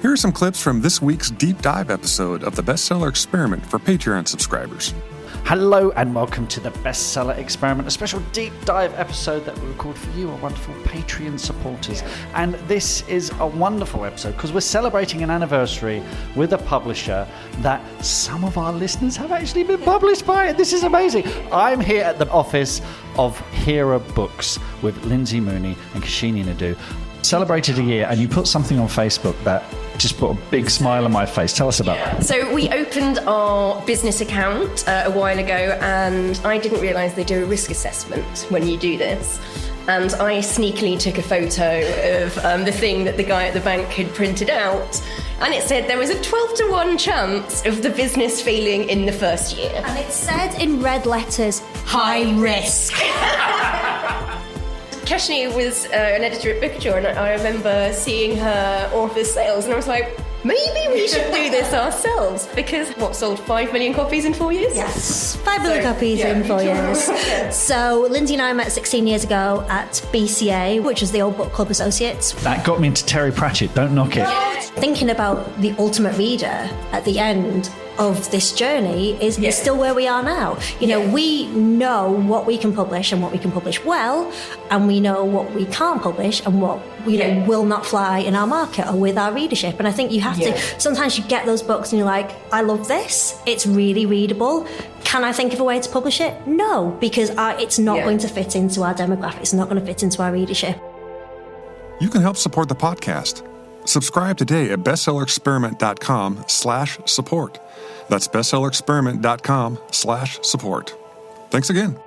Here are some clips from this week's deep dive episode of the Bestseller Experiment for Patreon subscribers. Hello and welcome to the Bestseller Experiment, a special deep dive episode that we record for you, our wonderful Patreon supporters. And this is a wonderful episode because we're celebrating an anniversary with a publisher that some of our listeners have actually been published by. This is amazing. I'm here at the office of Hera Books with Lindsey Mooney and Keshini Naidoo. Celebrated a year, and you put something on Facebook that just put a big smile on my face. Tell us about that. So we opened our business account uh, a while ago, and I didn't realise they do a risk assessment when you do this. And I sneakily took a photo of um, the thing that the guy at the bank had printed out, and it said there was a 12 to 1 chance of the business failing in the first year. And it said in red letters, high risk. Keshini was uh, an editor at Bookouture, and I I remember seeing her author's sales, and I was like, maybe we should do this ourselves because what sold five million copies in four years? Yes, five million So, copies yeah. in four years. So Lindsey and I met 16 years ago at BCA, which is the Old Book Club Associates. That got me into Terry Pratchett. Don't knock it. Thinking about the ultimate reader at the end of this journey is, Yeah. is still where we are now. You know, Yeah. we know what we can publish and what we can publish well, and we know what we can't publish and what you Yeah. know will not fly in our market or with our readership. And I think you have Yeah. to. Sometimes you get those books and you're like, I love this. It's really readable. Can I think of a way to publish it? No, because I, it's not Yeah. going to fit into our demographic. It's not going to fit into our readership. You can help support the podcast. Subscribe today at bestsellerexperiment.com slash support. That's bestsellerexperiment.com slash support. Thanks again.